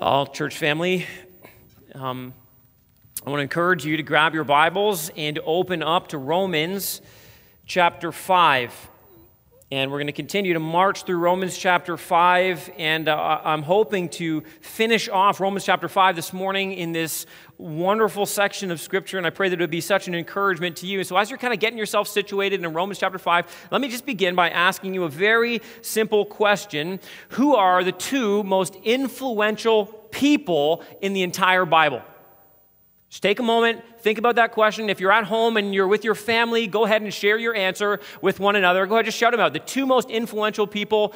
All church family, um, I want to encourage you to grab your Bibles and open up to Romans chapter 5. And we're going to continue to march through Romans chapter 5. And uh, I'm hoping to finish off Romans chapter 5 this morning in this wonderful section of Scripture. And I pray that it would be such an encouragement to you. So, as you're kind of getting yourself situated in Romans chapter 5, let me just begin by asking you a very simple question Who are the two most influential people in the entire Bible? Just take a moment, think about that question. If you're at home and you're with your family, go ahead and share your answer with one another. Go ahead, just shout them out. The two most influential people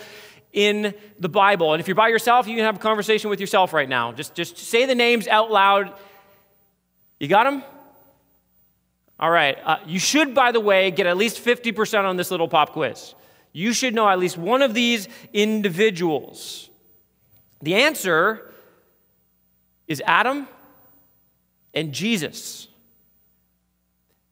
in the Bible. And if you're by yourself, you can have a conversation with yourself right now. Just, just say the names out loud. You got them? All right. Uh, you should, by the way, get at least 50% on this little pop quiz. You should know at least one of these individuals. The answer is Adam and Jesus.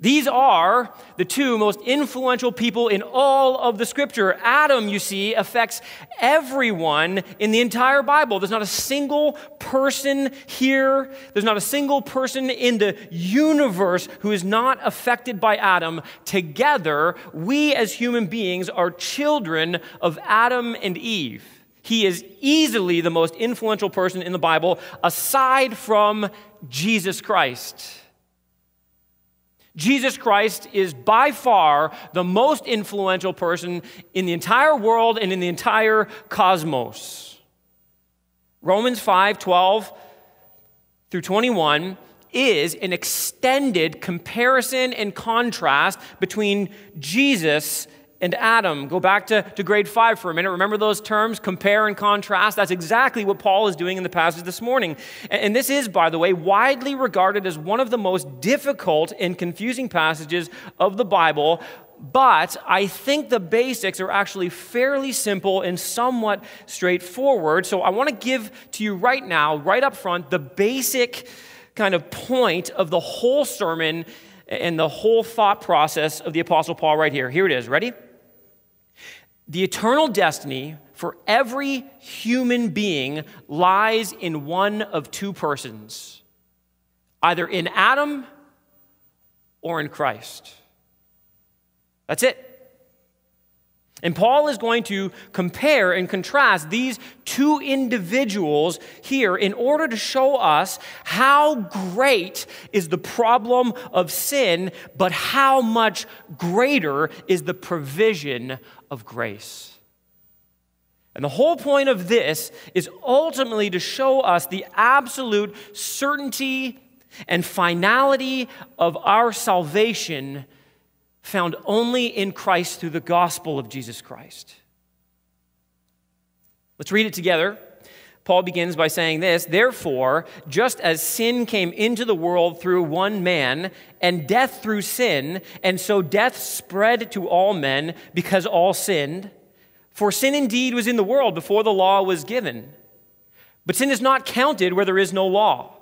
These are the two most influential people in all of the scripture. Adam, you see, affects everyone in the entire Bible. There's not a single person here, there's not a single person in the universe who is not affected by Adam. Together, we as human beings are children of Adam and Eve. He is easily the most influential person in the Bible aside from Jesus Christ. Jesus Christ is by far the most influential person in the entire world and in the entire cosmos. Romans 5 12 through 21 is an extended comparison and contrast between Jesus and Adam. Go back to, to grade five for a minute. Remember those terms, compare and contrast? That's exactly what Paul is doing in the passage this morning. And, and this is, by the way, widely regarded as one of the most difficult and confusing passages of the Bible. But I think the basics are actually fairly simple and somewhat straightforward. So I want to give to you right now, right up front, the basic kind of point of the whole sermon and the whole thought process of the Apostle Paul right here. Here it is. Ready? The eternal destiny for every human being lies in one of two persons either in Adam or in Christ. That's it. And Paul is going to compare and contrast these two individuals here in order to show us how great is the problem of sin, but how much greater is the provision of grace. And the whole point of this is ultimately to show us the absolute certainty and finality of our salvation found only in Christ through the gospel of Jesus Christ. Let's read it together. Paul begins by saying this Therefore, just as sin came into the world through one man, and death through sin, and so death spread to all men because all sinned, for sin indeed was in the world before the law was given. But sin is not counted where there is no law.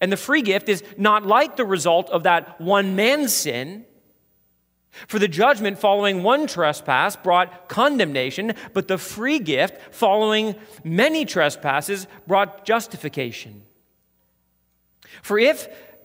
And the free gift is not like the result of that one man's sin. For the judgment following one trespass brought condemnation, but the free gift following many trespasses brought justification. For if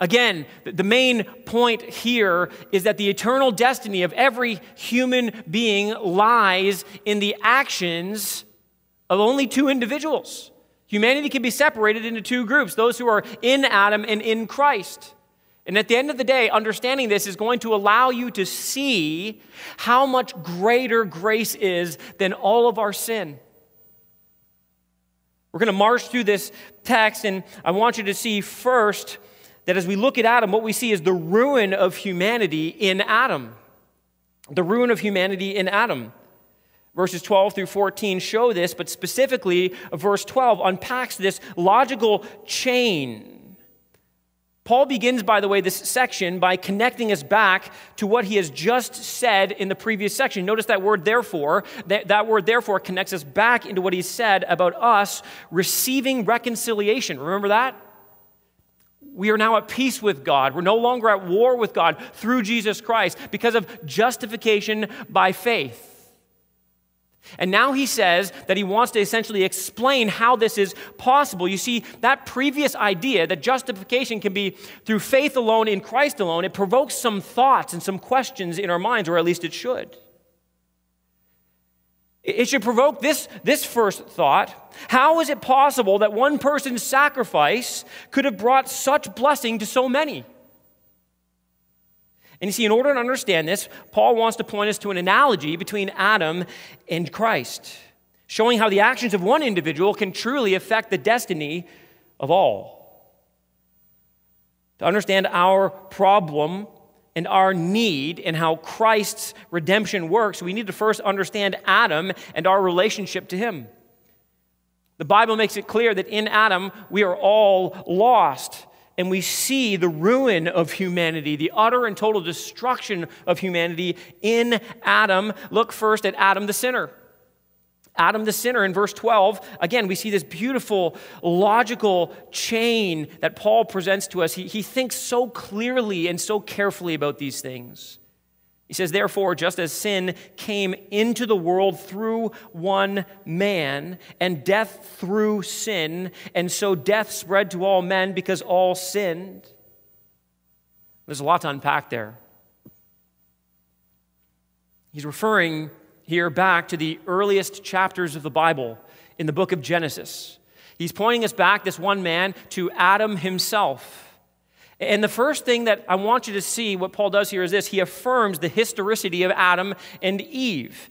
Again, the main point here is that the eternal destiny of every human being lies in the actions of only two individuals. Humanity can be separated into two groups those who are in Adam and in Christ. And at the end of the day, understanding this is going to allow you to see how much greater grace is than all of our sin. We're going to march through this text, and I want you to see first that as we look at Adam, what we see is the ruin of humanity in Adam. The ruin of humanity in Adam. Verses 12 through 14 show this, but specifically, verse 12 unpacks this logical chain. Paul begins, by the way, this section by connecting us back to what he has just said in the previous section. Notice that word therefore. That, that word therefore connects us back into what he said about us receiving reconciliation. Remember that? We are now at peace with God. We're no longer at war with God through Jesus Christ because of justification by faith. And now he says that he wants to essentially explain how this is possible. You see, that previous idea that justification can be through faith alone in Christ alone, it provokes some thoughts and some questions in our minds, or at least it should. It should provoke this, this first thought How is it possible that one person's sacrifice could have brought such blessing to so many? And you see, in order to understand this, Paul wants to point us to an analogy between Adam and Christ, showing how the actions of one individual can truly affect the destiny of all. To understand our problem and our need and how Christ's redemption works, we need to first understand Adam and our relationship to him. The Bible makes it clear that in Adam we are all lost and we see the ruin of humanity, the utter and total destruction of humanity in Adam. Look first at Adam the sinner. Adam the sinner in verse 12, again, we see this beautiful logical chain that Paul presents to us. He, he thinks so clearly and so carefully about these things. He says, Therefore, just as sin came into the world through one man, and death through sin, and so death spread to all men because all sinned. There's a lot to unpack there. He's referring here back to the earliest chapters of the Bible in the book of Genesis. He's pointing us back, this one man, to Adam himself. And the first thing that I want you to see, what Paul does here is this he affirms the historicity of Adam and Eve.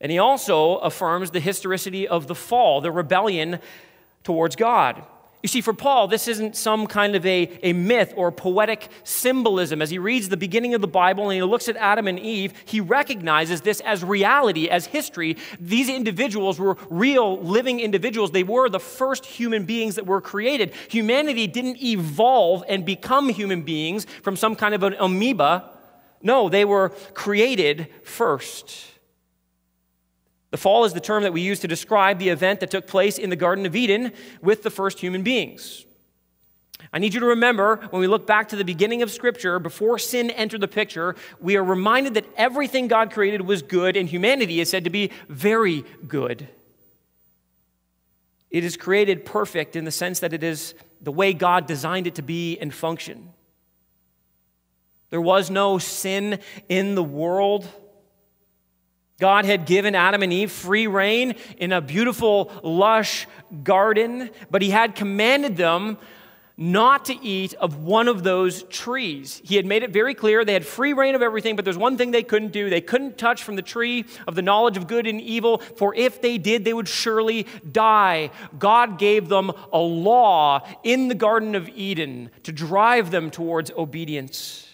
And he also affirms the historicity of the fall, the rebellion towards God. You see, for Paul, this isn't some kind of a, a myth or poetic symbolism. As he reads the beginning of the Bible and he looks at Adam and Eve, he recognizes this as reality, as history. These individuals were real, living individuals. They were the first human beings that were created. Humanity didn't evolve and become human beings from some kind of an amoeba. No, they were created first. The fall is the term that we use to describe the event that took place in the Garden of Eden with the first human beings. I need you to remember when we look back to the beginning of Scripture, before sin entered the picture, we are reminded that everything God created was good, and humanity is said to be very good. It is created perfect in the sense that it is the way God designed it to be and function. There was no sin in the world. God had given Adam and Eve free rein in a beautiful, lush garden, but He had commanded them not to eat of one of those trees. He had made it very clear they had free rein of everything, but there's one thing they couldn't do. They couldn't touch from the tree of the knowledge of good and evil, for if they did, they would surely die. God gave them a law in the Garden of Eden to drive them towards obedience.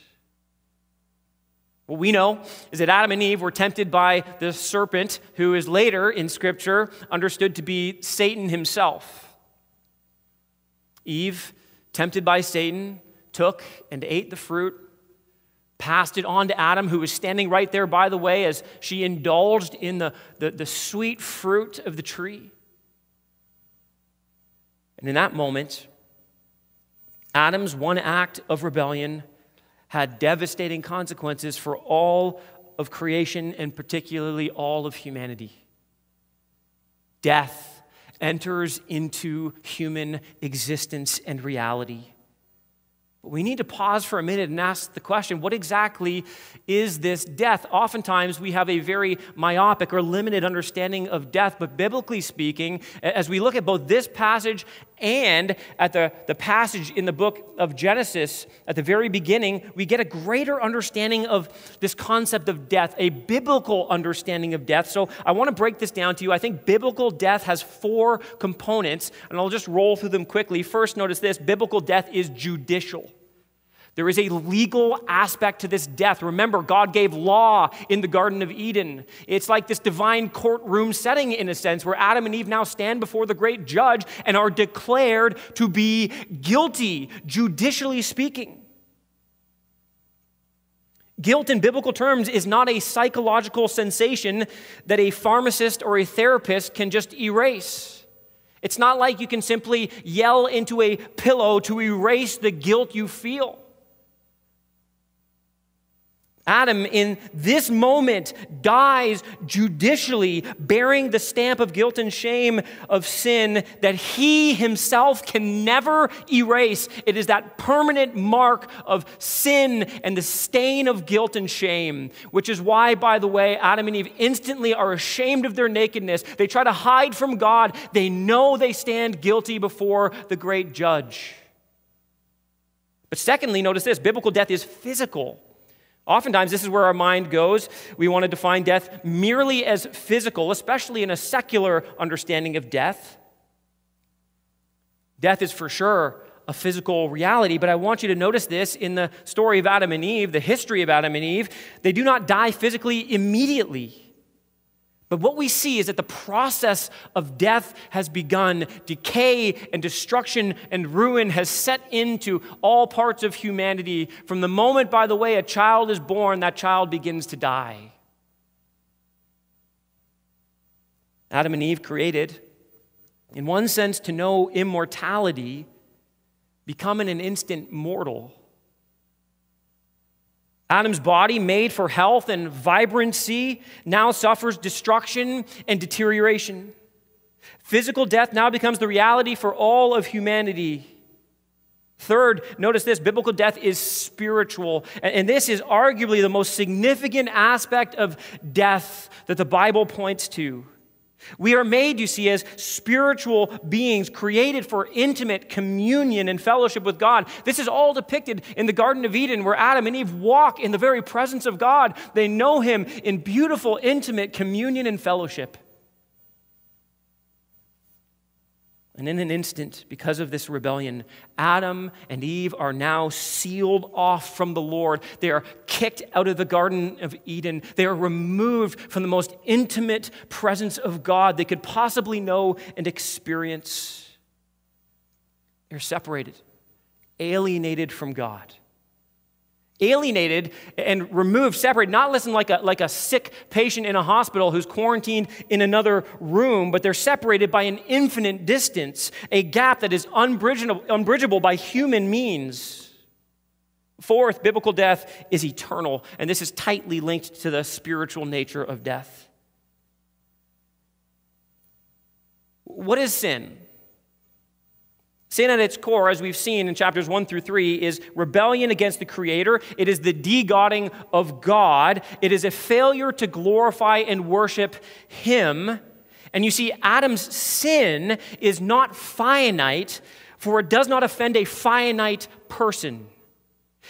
What we know is that Adam and Eve were tempted by the serpent, who is later in Scripture understood to be Satan himself. Eve, tempted by Satan, took and ate the fruit, passed it on to Adam, who was standing right there, by the way, as she indulged in the, the, the sweet fruit of the tree. And in that moment, Adam's one act of rebellion had devastating consequences for all of creation and particularly all of humanity. Death enters into human existence and reality. But we need to pause for a minute and ask the question what exactly is this death? Oftentimes, we have a very myopic or limited understanding of death, but biblically speaking, as we look at both this passage and at the, the passage in the book of Genesis at the very beginning, we get a greater understanding of this concept of death, a biblical understanding of death. So I want to break this down to you. I think biblical death has four components, and I'll just roll through them quickly. First, notice this biblical death is judicial. There is a legal aspect to this death. Remember, God gave law in the Garden of Eden. It's like this divine courtroom setting, in a sense, where Adam and Eve now stand before the great judge and are declared to be guilty, judicially speaking. Guilt in biblical terms is not a psychological sensation that a pharmacist or a therapist can just erase. It's not like you can simply yell into a pillow to erase the guilt you feel. Adam, in this moment, dies judicially, bearing the stamp of guilt and shame of sin that he himself can never erase. It is that permanent mark of sin and the stain of guilt and shame, which is why, by the way, Adam and Eve instantly are ashamed of their nakedness. They try to hide from God. They know they stand guilty before the great judge. But secondly, notice this biblical death is physical. Oftentimes, this is where our mind goes. We want to define death merely as physical, especially in a secular understanding of death. Death is for sure a physical reality, but I want you to notice this in the story of Adam and Eve, the history of Adam and Eve. They do not die physically immediately. But what we see is that the process of death has begun. Decay and destruction and ruin has set into all parts of humanity. From the moment, by the way, a child is born, that child begins to die. Adam and Eve created, in one sense, to know immortality, become an instant mortal. Adam's body, made for health and vibrancy, now suffers destruction and deterioration. Physical death now becomes the reality for all of humanity. Third, notice this biblical death is spiritual. And this is arguably the most significant aspect of death that the Bible points to. We are made, you see, as spiritual beings created for intimate communion and fellowship with God. This is all depicted in the Garden of Eden, where Adam and Eve walk in the very presence of God. They know Him in beautiful, intimate communion and fellowship. And in an instant, because of this rebellion, Adam and Eve are now sealed off from the Lord. They are kicked out of the Garden of Eden. They are removed from the most intimate presence of God they could possibly know and experience. They're separated, alienated from God alienated and removed, separated, not listen like a, like a sick patient in a hospital who's quarantined in another room, but they're separated by an infinite distance, a gap that is unbridgeable, unbridgeable by human means. Fourth, biblical death is eternal, and this is tightly linked to the spiritual nature of death. What is sin? Sin at its core, as we've seen in chapters 1 through 3, is rebellion against the Creator. It is the de-godding of God. It is a failure to glorify and worship Him. And you see, Adam's sin is not finite, for it does not offend a finite person.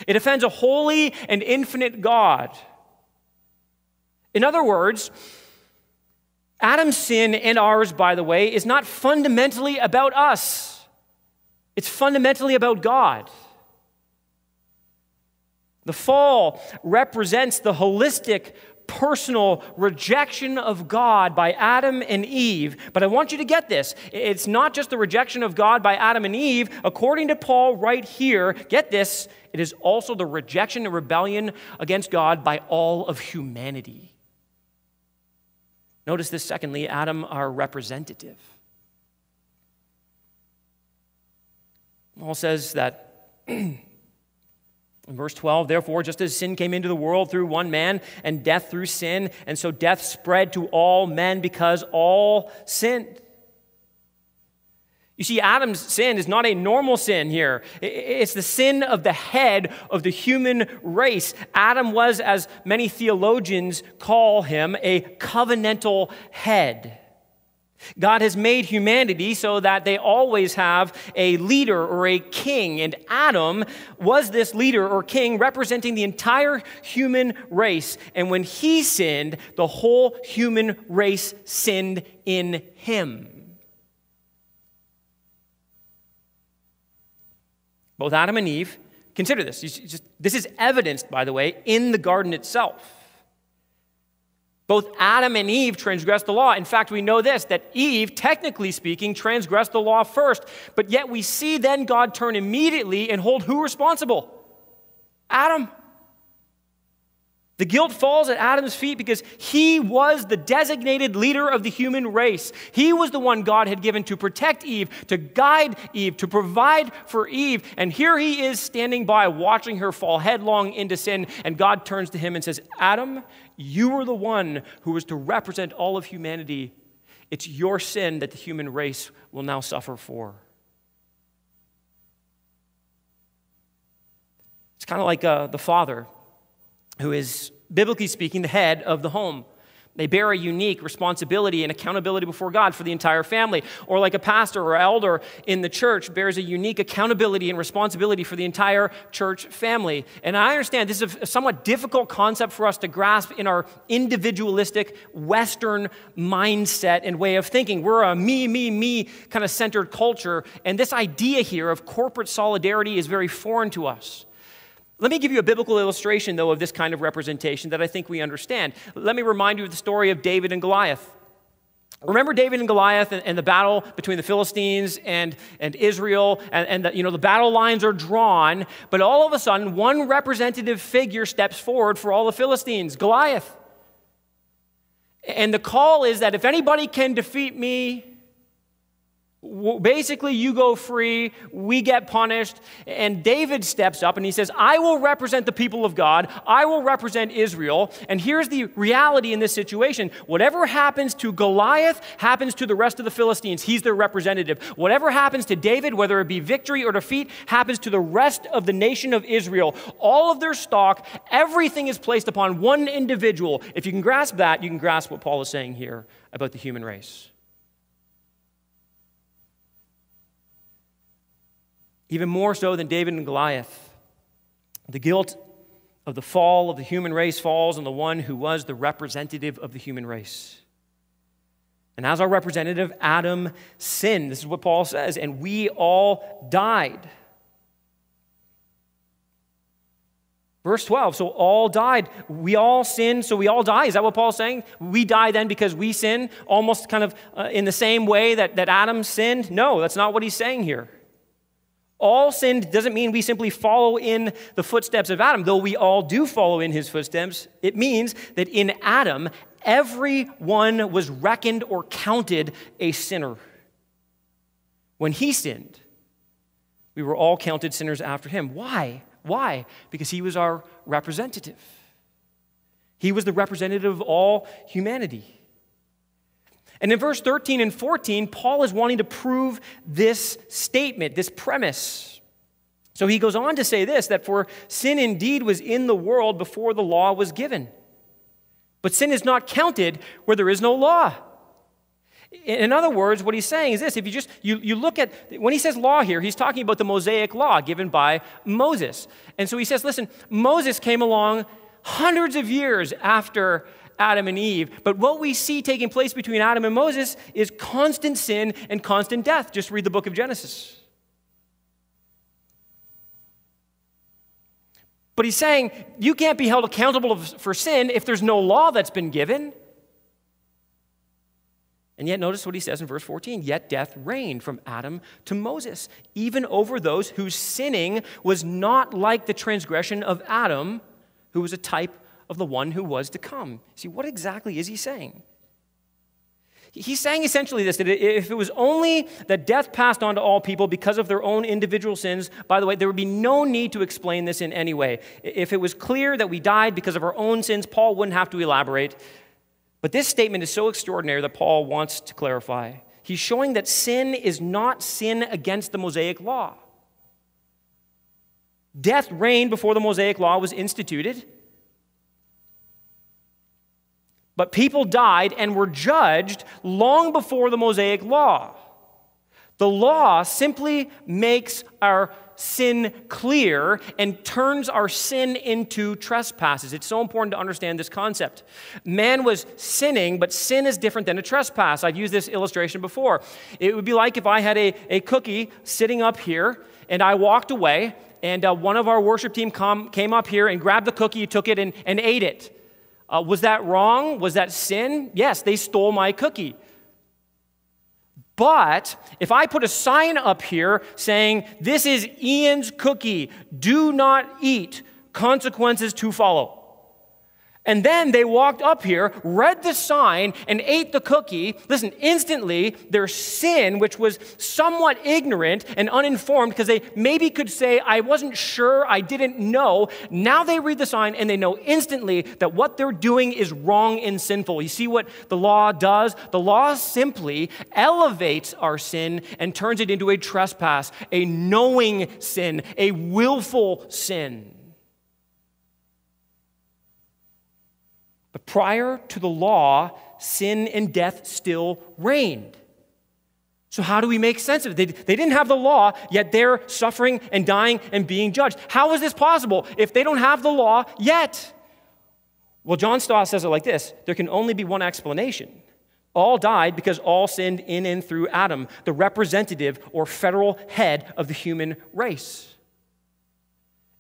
It offends a holy and infinite God. In other words, Adam's sin and ours, by the way, is not fundamentally about us. It's fundamentally about God. The fall represents the holistic, personal rejection of God by Adam and Eve. But I want you to get this. It's not just the rejection of God by Adam and Eve. According to Paul, right here, get this, it is also the rejection and rebellion against God by all of humanity. Notice this, secondly, Adam, our representative. Paul says that In verse 12, therefore, just as sin came into the world through one man, and death through sin, and so death spread to all men because all sinned. You see, Adam's sin is not a normal sin here. It's the sin of the head of the human race. Adam was, as many theologians call him, a covenantal head. God has made humanity so that they always have a leader or a king. And Adam was this leader or king representing the entire human race. And when he sinned, the whole human race sinned in him. both Adam and Eve, consider this. Just, this is evidenced, by the way, in the garden itself. Both Adam and Eve transgressed the law. In fact, we know this that Eve, technically speaking, transgressed the law first. But yet we see then God turn immediately and hold who responsible? Adam. The guilt falls at Adam's feet because he was the designated leader of the human race. He was the one God had given to protect Eve, to guide Eve, to provide for Eve. And here he is standing by, watching her fall headlong into sin. And God turns to him and says, Adam, you were the one who was to represent all of humanity. It's your sin that the human race will now suffer for. It's kind of like uh, the father who is, biblically speaking, the head of the home. They bear a unique responsibility and accountability before God for the entire family. Or, like a pastor or elder in the church bears a unique accountability and responsibility for the entire church family. And I understand this is a somewhat difficult concept for us to grasp in our individualistic Western mindset and way of thinking. We're a me, me, me kind of centered culture. And this idea here of corporate solidarity is very foreign to us. Let me give you a biblical illustration, though, of this kind of representation that I think we understand. Let me remind you of the story of David and Goliath. Remember David and Goliath and, and the battle between the Philistines and, and Israel, and, and the, you know, the battle lines are drawn, but all of a sudden, one representative figure steps forward for all the Philistines Goliath. And the call is that if anybody can defeat me, Basically, you go free, we get punished. And David steps up and he says, I will represent the people of God, I will represent Israel. And here's the reality in this situation whatever happens to Goliath happens to the rest of the Philistines. He's their representative. Whatever happens to David, whether it be victory or defeat, happens to the rest of the nation of Israel. All of their stock, everything is placed upon one individual. If you can grasp that, you can grasp what Paul is saying here about the human race. Even more so than David and Goliath. The guilt of the fall of the human race falls on the one who was the representative of the human race. And as our representative, Adam sinned. This is what Paul says, and we all died. Verse 12, so all died. We all sinned, so we all die. Is that what Paul's saying? We die then because we sin, almost kind of uh, in the same way that, that Adam sinned? No, that's not what he's saying here. All sinned doesn't mean we simply follow in the footsteps of Adam, though we all do follow in his footsteps. It means that in Adam, everyone was reckoned or counted a sinner. When he sinned, we were all counted sinners after him. Why? Why? Because he was our representative. He was the representative of all humanity. And in verse 13 and 14, Paul is wanting to prove this statement, this premise. So he goes on to say this that for sin indeed was in the world before the law was given. But sin is not counted where there is no law. In other words, what he's saying is this if you just you, you look at when he says law here, he's talking about the Mosaic law given by Moses. And so he says, listen, Moses came along hundreds of years after Adam and Eve. But what we see taking place between Adam and Moses is constant sin and constant death. Just read the book of Genesis. But he's saying you can't be held accountable for sin if there's no law that's been given. And yet, notice what he says in verse 14 Yet death reigned from Adam to Moses, even over those whose sinning was not like the transgression of Adam, who was a type of the one who was to come. See, what exactly is he saying? He's saying essentially this that if it was only that death passed on to all people because of their own individual sins, by the way, there would be no need to explain this in any way. If it was clear that we died because of our own sins, Paul wouldn't have to elaborate. But this statement is so extraordinary that Paul wants to clarify. He's showing that sin is not sin against the Mosaic law. Death reigned before the Mosaic law was instituted. But people died and were judged long before the Mosaic law. The law simply makes our sin clear and turns our sin into trespasses. It's so important to understand this concept. Man was sinning, but sin is different than a trespass. I've used this illustration before. It would be like if I had a, a cookie sitting up here and I walked away, and uh, one of our worship team came up here and grabbed the cookie, took it, and, and ate it. Uh, was that wrong? Was that sin? Yes, they stole my cookie. But if I put a sign up here saying, This is Ian's cookie, do not eat, consequences to follow. And then they walked up here, read the sign, and ate the cookie. Listen, instantly, their sin, which was somewhat ignorant and uninformed, because they maybe could say, I wasn't sure, I didn't know. Now they read the sign and they know instantly that what they're doing is wrong and sinful. You see what the law does? The law simply elevates our sin and turns it into a trespass, a knowing sin, a willful sin. But prior to the law, sin and death still reigned. So, how do we make sense of it? They, they didn't have the law, yet they're suffering and dying and being judged. How is this possible if they don't have the law yet? Well, John Stott says it like this there can only be one explanation. All died because all sinned in and through Adam, the representative or federal head of the human race.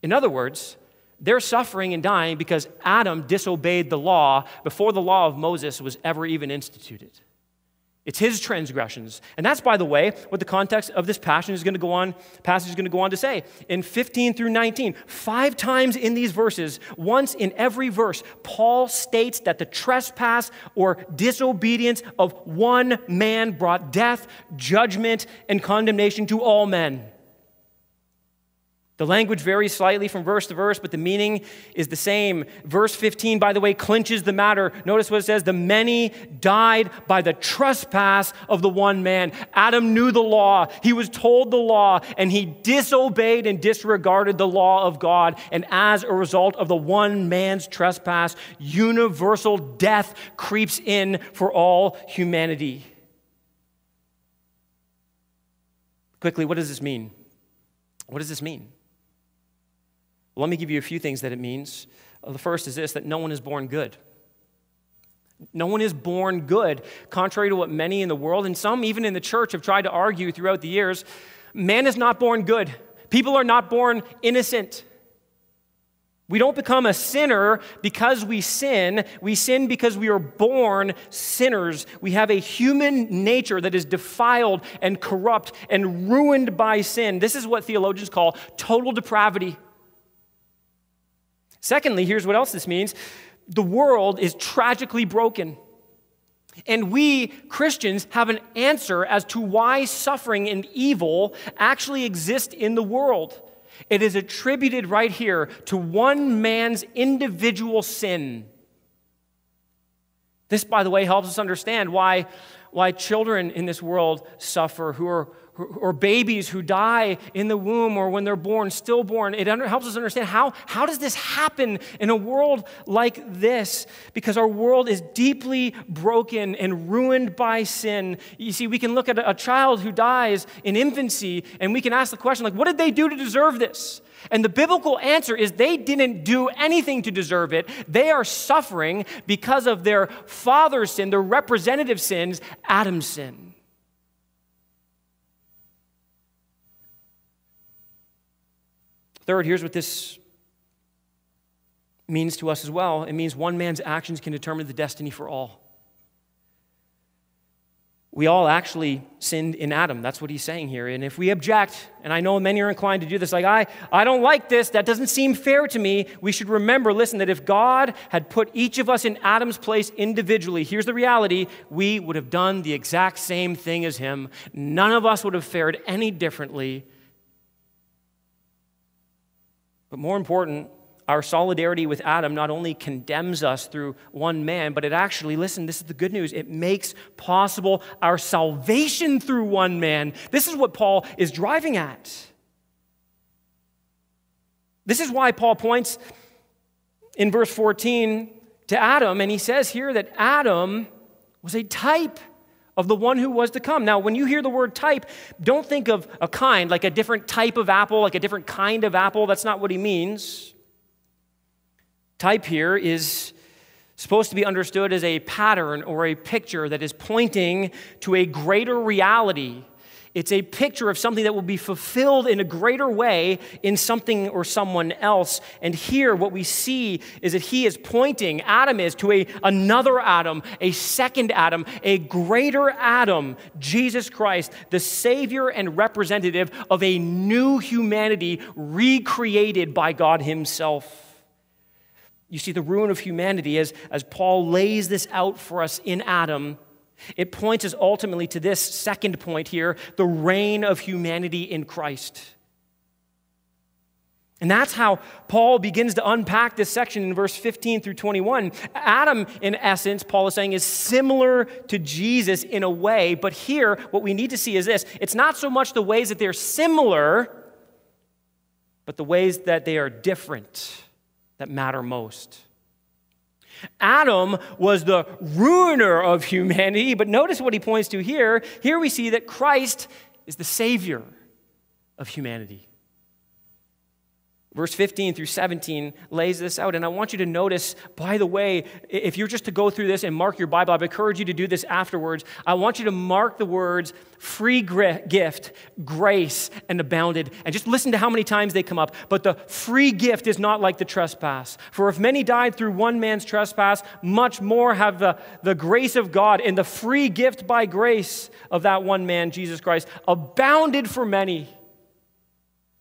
In other words, they're suffering and dying because Adam disobeyed the law before the law of Moses was ever even instituted. It's his transgressions. And that's, by the way, what the context of this passage is going to go on, passage is going to go on to say. In 15 through 19, five times in these verses, once in every verse, Paul states that the trespass or disobedience of one man brought death, judgment, and condemnation to all men. The language varies slightly from verse to verse, but the meaning is the same. Verse 15, by the way, clinches the matter. Notice what it says the many died by the trespass of the one man. Adam knew the law, he was told the law, and he disobeyed and disregarded the law of God. And as a result of the one man's trespass, universal death creeps in for all humanity. Quickly, what does this mean? What does this mean? Well, let me give you a few things that it means. Uh, the first is this that no one is born good. No one is born good, contrary to what many in the world and some even in the church have tried to argue throughout the years. Man is not born good. People are not born innocent. We don't become a sinner because we sin. We sin because we are born sinners. We have a human nature that is defiled and corrupt and ruined by sin. This is what theologians call total depravity. Secondly, here's what else this means the world is tragically broken. And we Christians have an answer as to why suffering and evil actually exist in the world. It is attributed right here to one man's individual sin. This, by the way, helps us understand why, why children in this world suffer who are or babies who die in the womb or when they're born, stillborn. It under, helps us understand how, how does this happen in a world like this? Because our world is deeply broken and ruined by sin. You see, we can look at a, a child who dies in infancy and we can ask the question, like, what did they do to deserve this? And the biblical answer is they didn't do anything to deserve it. They are suffering because of their father's sin, their representative sins, Adam's sin. Third, here's what this means to us as well it means one man's actions can determine the destiny for all. We all actually sinned in Adam. That's what he's saying here. And if we object, and I know many are inclined to do this, like, I, I don't like this, that doesn't seem fair to me, we should remember, listen, that if God had put each of us in Adam's place individually, here's the reality we would have done the exact same thing as him. None of us would have fared any differently. But more important, our solidarity with Adam not only condemns us through one man, but it actually, listen, this is the good news, it makes possible our salvation through one man. This is what Paul is driving at. This is why Paul points in verse 14 to Adam, and he says here that Adam was a type of the one who was to come. Now, when you hear the word type, don't think of a kind, like a different type of apple, like a different kind of apple. That's not what he means. Type here is supposed to be understood as a pattern or a picture that is pointing to a greater reality. It's a picture of something that will be fulfilled in a greater way in something or someone else. And here, what we see is that he is pointing, Adam is, to a, another Adam, a second Adam, a greater Adam, Jesus Christ, the Savior and representative of a new humanity recreated by God Himself. You see, the ruin of humanity, as, as Paul lays this out for us in Adam, it points us ultimately to this second point here the reign of humanity in Christ. And that's how Paul begins to unpack this section in verse 15 through 21. Adam, in essence, Paul is saying, is similar to Jesus in a way, but here, what we need to see is this it's not so much the ways that they're similar, but the ways that they are different that matter most. Adam was the ruiner of humanity, but notice what he points to here. Here we see that Christ is the Savior of humanity. Verse 15 through 17 lays this out. And I want you to notice, by the way, if you're just to go through this and mark your Bible, I encourage you to do this afterwards. I want you to mark the words free gift, grace, and abounded. And just listen to how many times they come up. But the free gift is not like the trespass. For if many died through one man's trespass, much more have the, the grace of God and the free gift by grace of that one man, Jesus Christ, abounded for many.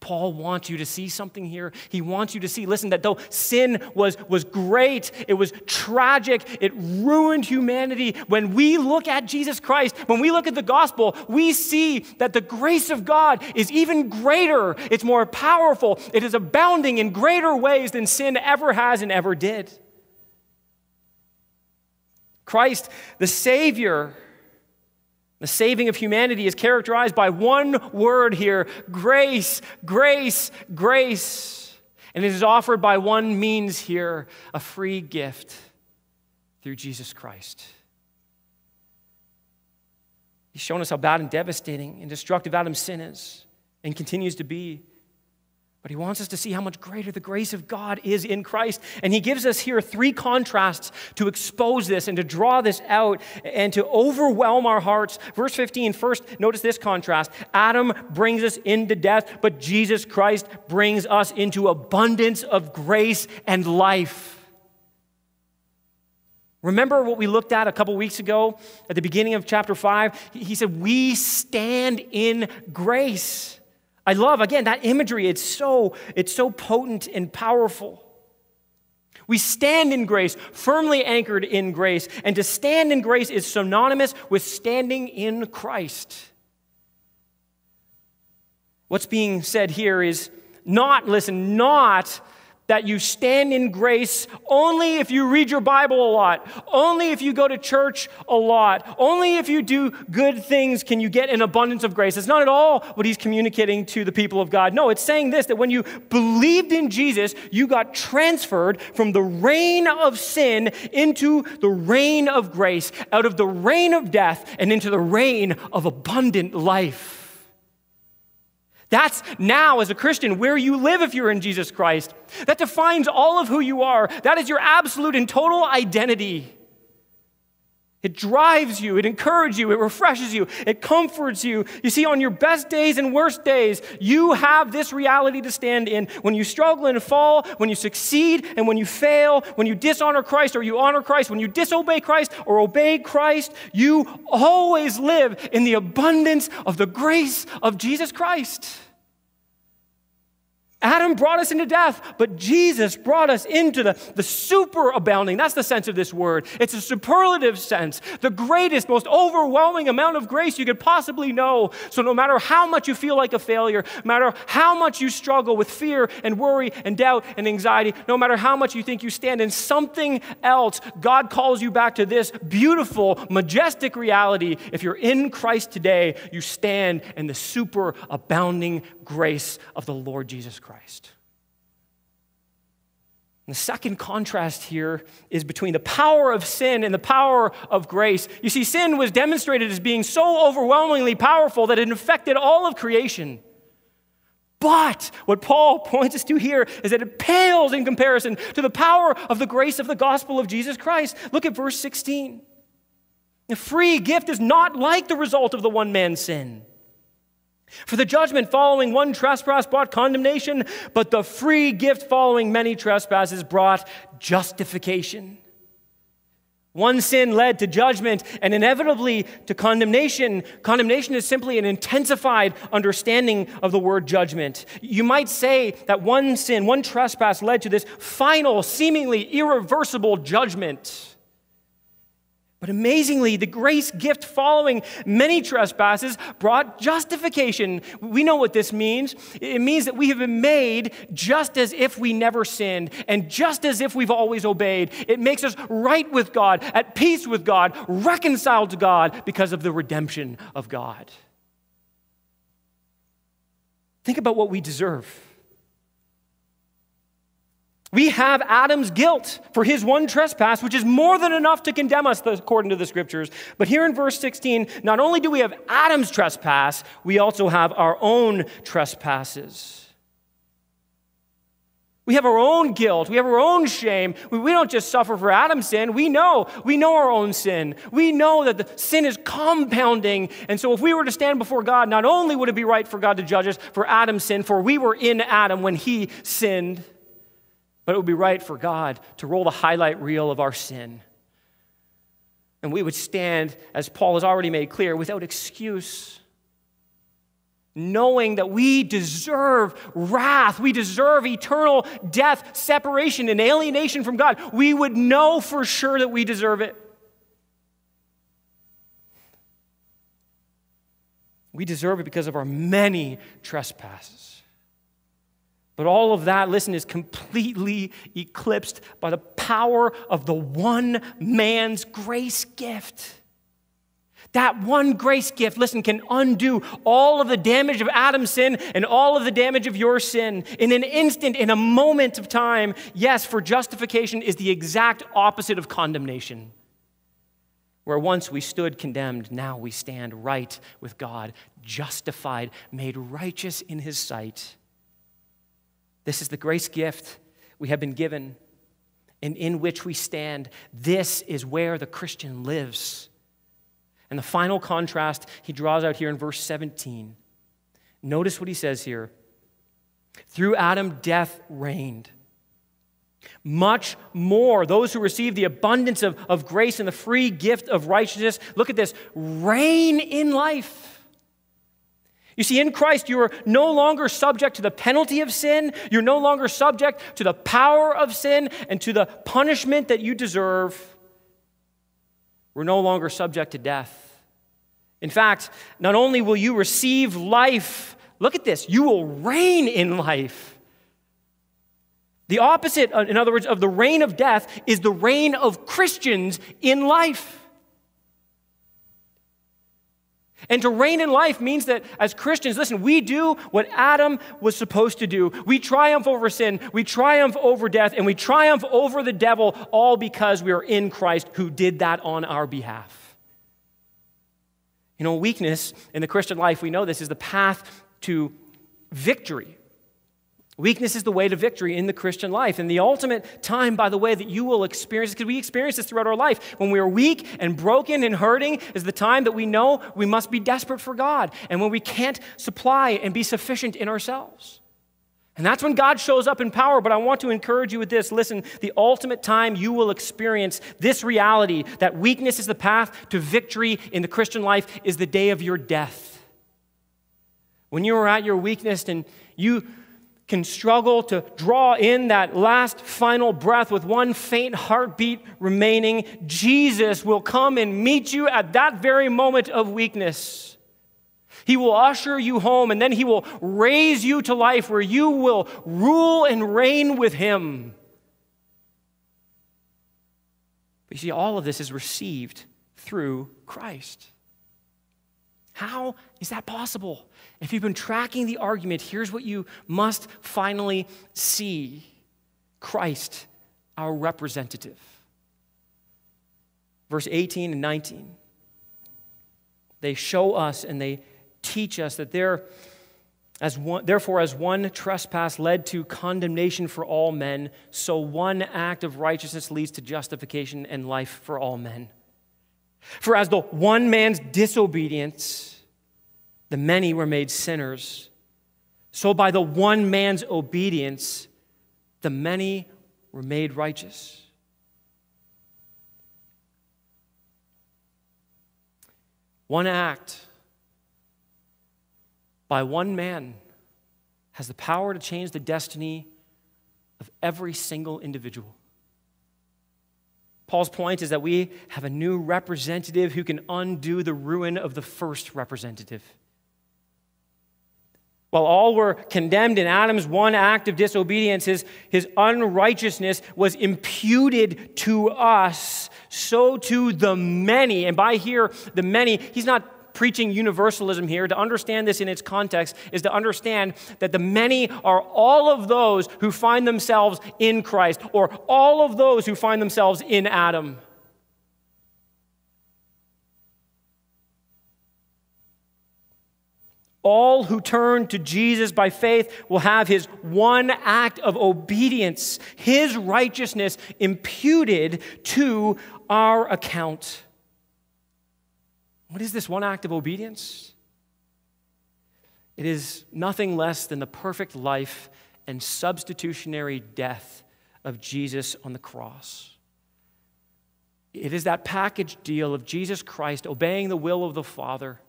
Paul wants you to see something here. He wants you to see, listen, that though sin was, was great, it was tragic, it ruined humanity. When we look at Jesus Christ, when we look at the gospel, we see that the grace of God is even greater, it's more powerful, it is abounding in greater ways than sin ever has and ever did. Christ, the Savior, the saving of humanity is characterized by one word here grace, grace, grace. And it is offered by one means here a free gift through Jesus Christ. He's shown us how bad and devastating and destructive Adam's sin is and continues to be. But he wants us to see how much greater the grace of God is in Christ. And he gives us here three contrasts to expose this and to draw this out and to overwhelm our hearts. Verse 15, first, notice this contrast Adam brings us into death, but Jesus Christ brings us into abundance of grace and life. Remember what we looked at a couple weeks ago at the beginning of chapter 5? He said, We stand in grace. I love, again, that imagery. It's so, it's so potent and powerful. We stand in grace, firmly anchored in grace. And to stand in grace is synonymous with standing in Christ. What's being said here is not, listen, not that you stand in grace only if you read your Bible a lot, only if you go to church a lot, only if you do good things can you get an abundance of grace. It's not at all what he's communicating to the people of God. No, it's saying this that when you believed in Jesus, you got transferred from the reign of sin into the reign of grace, out of the reign of death and into the reign of abundant life. That's now, as a Christian, where you live if you're in Jesus Christ. That defines all of who you are. That is your absolute and total identity. It drives you, it encourages you, it refreshes you, it comforts you. You see, on your best days and worst days, you have this reality to stand in. When you struggle and fall, when you succeed and when you fail, when you dishonor Christ or you honor Christ, when you disobey Christ or obey Christ, you always live in the abundance of the grace of Jesus Christ. Adam brought us into death, but Jesus brought us into the, the super abounding. That's the sense of this word. It's a superlative sense, the greatest, most overwhelming amount of grace you could possibly know. So, no matter how much you feel like a failure, no matter how much you struggle with fear and worry and doubt and anxiety, no matter how much you think you stand in something else, God calls you back to this beautiful, majestic reality. If you're in Christ today, you stand in the super abounding grace of the Lord Jesus Christ. And the second contrast here is between the power of sin and the power of grace. You see, sin was demonstrated as being so overwhelmingly powerful that it infected all of creation. But what Paul points us to here is that it pales in comparison to the power of the grace of the gospel of Jesus Christ. Look at verse 16. The free gift is not like the result of the one man's sin. For the judgment following one trespass brought condemnation, but the free gift following many trespasses brought justification. One sin led to judgment and inevitably to condemnation. Condemnation is simply an intensified understanding of the word judgment. You might say that one sin, one trespass led to this final, seemingly irreversible judgment. But amazingly, the grace gift following many trespasses brought justification. We know what this means. It means that we have been made just as if we never sinned and just as if we've always obeyed. It makes us right with God, at peace with God, reconciled to God because of the redemption of God. Think about what we deserve. We have Adam's guilt for his one trespass, which is more than enough to condemn us, according to the scriptures. But here in verse 16, not only do we have Adam's trespass, we also have our own trespasses. We have our own guilt. We have our own shame. We don't just suffer for Adam's sin. We know. We know our own sin. We know that the sin is compounding. And so if we were to stand before God, not only would it be right for God to judge us for Adam's sin, for we were in Adam when he sinned, but it would be right for God to roll the highlight reel of our sin. And we would stand, as Paul has already made clear, without excuse, knowing that we deserve wrath, we deserve eternal death, separation, and alienation from God. We would know for sure that we deserve it. We deserve it because of our many trespasses. But all of that, listen, is completely eclipsed by the power of the one man's grace gift. That one grace gift, listen, can undo all of the damage of Adam's sin and all of the damage of your sin in an instant, in a moment of time. Yes, for justification is the exact opposite of condemnation. Where once we stood condemned, now we stand right with God, justified, made righteous in his sight. This is the grace gift we have been given and in which we stand. This is where the Christian lives. And the final contrast he draws out here in verse 17. Notice what he says here. Through Adam, death reigned. Much more, those who receive the abundance of, of grace and the free gift of righteousness, look at this, reign in life. You see, in Christ, you are no longer subject to the penalty of sin. You're no longer subject to the power of sin and to the punishment that you deserve. We're no longer subject to death. In fact, not only will you receive life, look at this, you will reign in life. The opposite, uh, in other words, of the reign of death is the reign of Christians in life. And to reign in life means that as Christians, listen, we do what Adam was supposed to do. We triumph over sin, we triumph over death, and we triumph over the devil, all because we are in Christ who did that on our behalf. You know, weakness in the Christian life, we know this, is the path to victory. Weakness is the way to victory in the Christian life. And the ultimate time, by the way, that you will experience, because we experience this throughout our life, when we are weak and broken and hurting, is the time that we know we must be desperate for God and when we can't supply and be sufficient in ourselves. And that's when God shows up in power. But I want to encourage you with this listen, the ultimate time you will experience this reality that weakness is the path to victory in the Christian life is the day of your death. When you are at your weakness and you can struggle to draw in that last final breath with one faint heartbeat remaining, Jesus will come and meet you at that very moment of weakness. He will usher you home and then he will raise you to life where you will rule and reign with him. But you see, all of this is received through Christ. How is that possible? If you've been tracking the argument, here's what you must finally see Christ, our representative. Verse 18 and 19. They show us and they teach us that there, as one, therefore, as one trespass led to condemnation for all men, so one act of righteousness leads to justification and life for all men. For as the one man's disobedience, the many were made sinners, so by the one man's obedience, the many were made righteous. One act by one man has the power to change the destiny of every single individual. Paul's point is that we have a new representative who can undo the ruin of the first representative. While all were condemned in Adam's one act of disobedience, his, his unrighteousness was imputed to us, so to the many. And by here, the many, he's not preaching universalism here, to understand this in its context, is to understand that the many are all of those who find themselves in Christ, or all of those who find themselves in Adam. All who turn to Jesus by faith will have his one act of obedience, his righteousness imputed to our account. What is this one act of obedience? It is nothing less than the perfect life and substitutionary death of Jesus on the cross. It is that package deal of Jesus Christ obeying the will of the Father,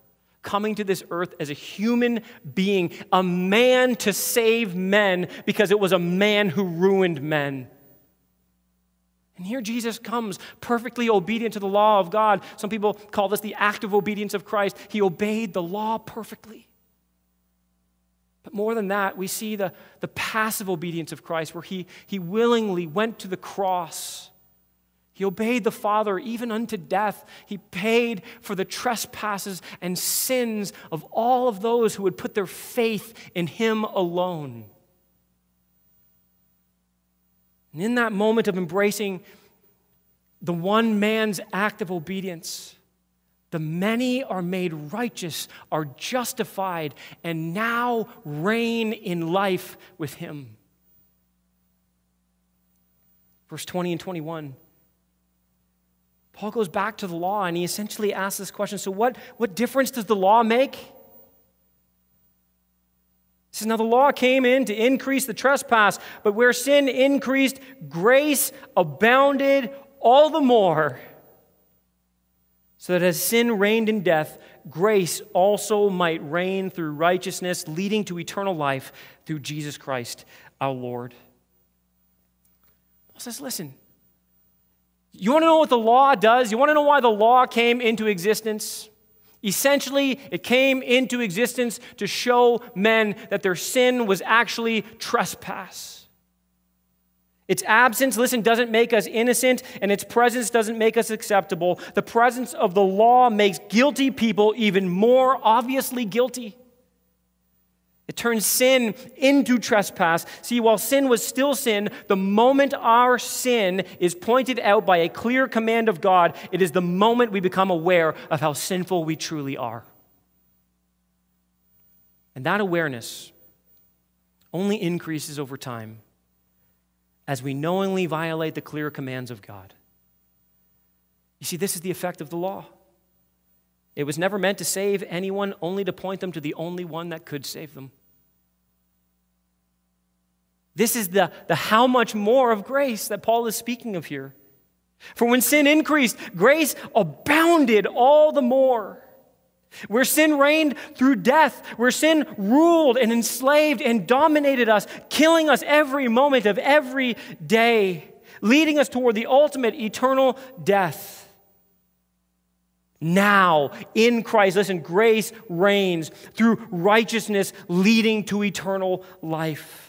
coming to this earth as a human being, a man to save men because it was a man who ruined men. And here Jesus comes perfectly obedient to the law of God. Some people call this the active obedience of Christ. He obeyed the law perfectly. But more than that, we see the, the passive obedience of Christ, where he, he willingly went to the cross. He obeyed the Father even unto death. He paid for the trespasses and sins of all of those who would put their faith in Him alone. And in that moment of embracing the one man's act of obedience, the many are made righteous, are justified, and now reign in life with him. Verse 20 and 21. Paul goes back to the law and he essentially asks this question so, what, what difference does the law make? Says, Now the law came in to increase the trespass, but where sin increased, grace abounded all the more. So that as sin reigned in death, grace also might reign through righteousness, leading to eternal life through Jesus Christ our Lord. Paul says, Listen, you want to know what the law does? You want to know why the law came into existence? Essentially, it came into existence to show men that their sin was actually trespass. Its absence, listen, doesn't make us innocent, and its presence doesn't make us acceptable. The presence of the law makes guilty people even more obviously guilty. It turns sin into trespass. See, while sin was still sin, the moment our sin is pointed out by a clear command of God, it is the moment we become aware of how sinful we truly are. And that awareness only increases over time as we knowingly violate the clear commands of God. You see, this is the effect of the law. It was never meant to save anyone, only to point them to the only one that could save them. This is the, the how much more of grace that Paul is speaking of here. For when sin increased, grace abounded all the more. Where sin reigned through death, where sin ruled and enslaved and dominated us, killing us every moment of every day, leading us toward the ultimate eternal death. Now, in Christ, listen, grace reigns through righteousness leading to eternal life.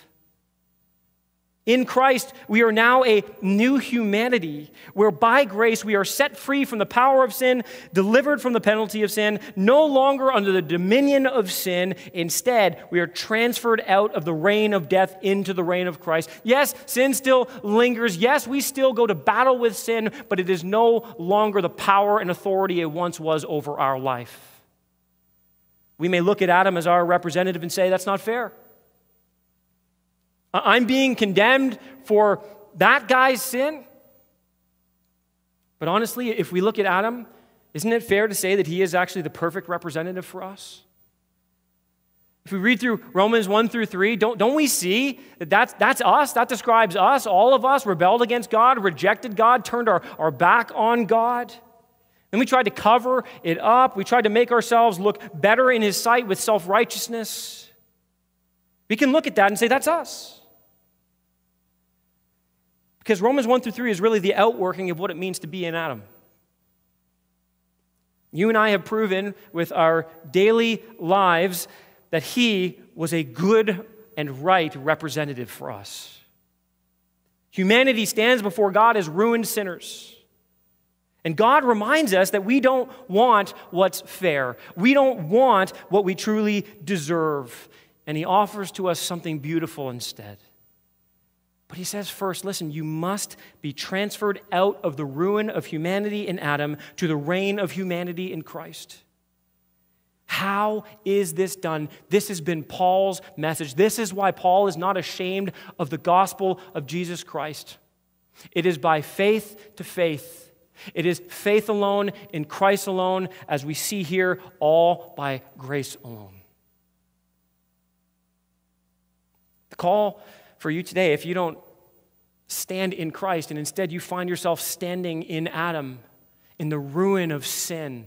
In Christ, we are now a new humanity where by grace we are set free from the power of sin, delivered from the penalty of sin, no longer under the dominion of sin. Instead, we are transferred out of the reign of death into the reign of Christ. Yes, sin still lingers. Yes, we still go to battle with sin, but it is no longer the power and authority it once was over our life. We may look at Adam as our representative and say, that's not fair. I'm being condemned for that guy's sin. But honestly, if we look at Adam, isn't it fair to say that he is actually the perfect representative for us? If we read through Romans 1 through 3, don't, don't we see that that's, that's us? That describes us. All of us rebelled against God, rejected God, turned our, our back on God. Then we tried to cover it up. We tried to make ourselves look better in His sight with self righteousness. We can look at that and say, that's us. Because Romans 1 through 3 is really the outworking of what it means to be in Adam. You and I have proven with our daily lives that he was a good and right representative for us. Humanity stands before God as ruined sinners. And God reminds us that we don't want what's fair. We don't want what we truly deserve. And He offers to us something beautiful instead. But he says first, listen, you must be transferred out of the ruin of humanity in Adam to the reign of humanity in Christ. How is this done? This has been Paul's message. This is why Paul is not ashamed of the gospel of Jesus Christ. It is by faith to faith. It is faith alone in Christ alone, as we see here, all by grace alone. The call for you today if you don't stand in Christ and instead you find yourself standing in Adam, in the ruin of sin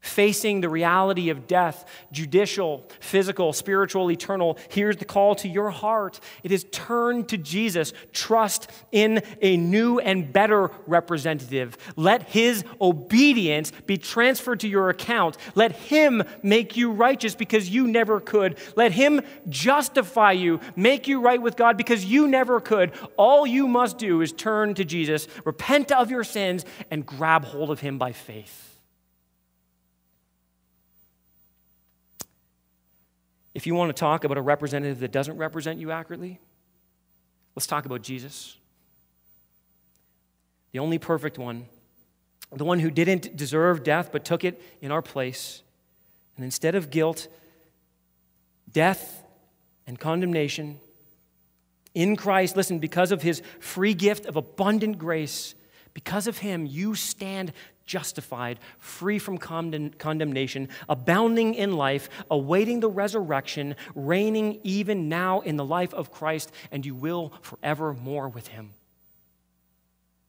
facing the reality of death, judicial, physical, spiritual, eternal, here's the call to your heart. It is turn to Jesus. Trust in a new and better representative. Let his obedience be transferred to your account. Let him make you righteous because you never could. Let him justify you, make you right with God because you never could. All you must do is turn to Jesus, repent of your sins, and grab hold of him by faith. If you want to talk about a representative that doesn't represent you accurately, let's talk about Jesus. The only perfect one, the one who didn't deserve death but took it in our place. And instead of guilt, death, and condemnation, in Christ, listen, because of his free gift of abundant grace, because of him, you stand justified, free from condemnation, abounding in life, awaiting the resurrection, reigning even now in the life of Christ, and you will forevermore with him.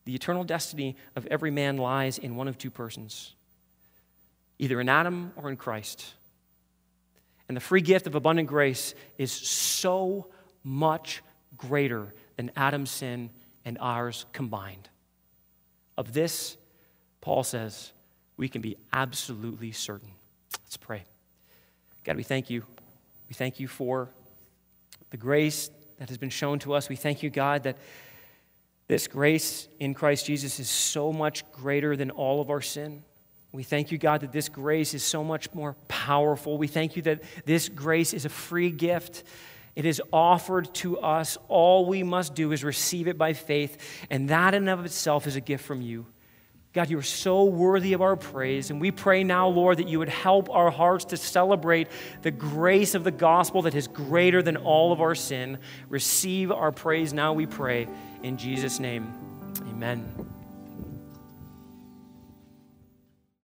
The eternal destiny of every man lies in one of two persons, either in Adam or in Christ. And the free gift of abundant grace is so much greater than Adam's sin and ours combined. Of this, Paul says we can be absolutely certain. Let's pray. God, we thank you. We thank you for the grace that has been shown to us. We thank you, God, that this grace in Christ Jesus is so much greater than all of our sin. We thank you, God, that this grace is so much more powerful. We thank you that this grace is a free gift. It is offered to us. All we must do is receive it by faith, and that in of itself is a gift from you. God, you are so worthy of our praise. And we pray now, Lord, that you would help our hearts to celebrate the grace of the gospel that is greater than all of our sin. Receive our praise now, we pray. In Jesus' name, amen.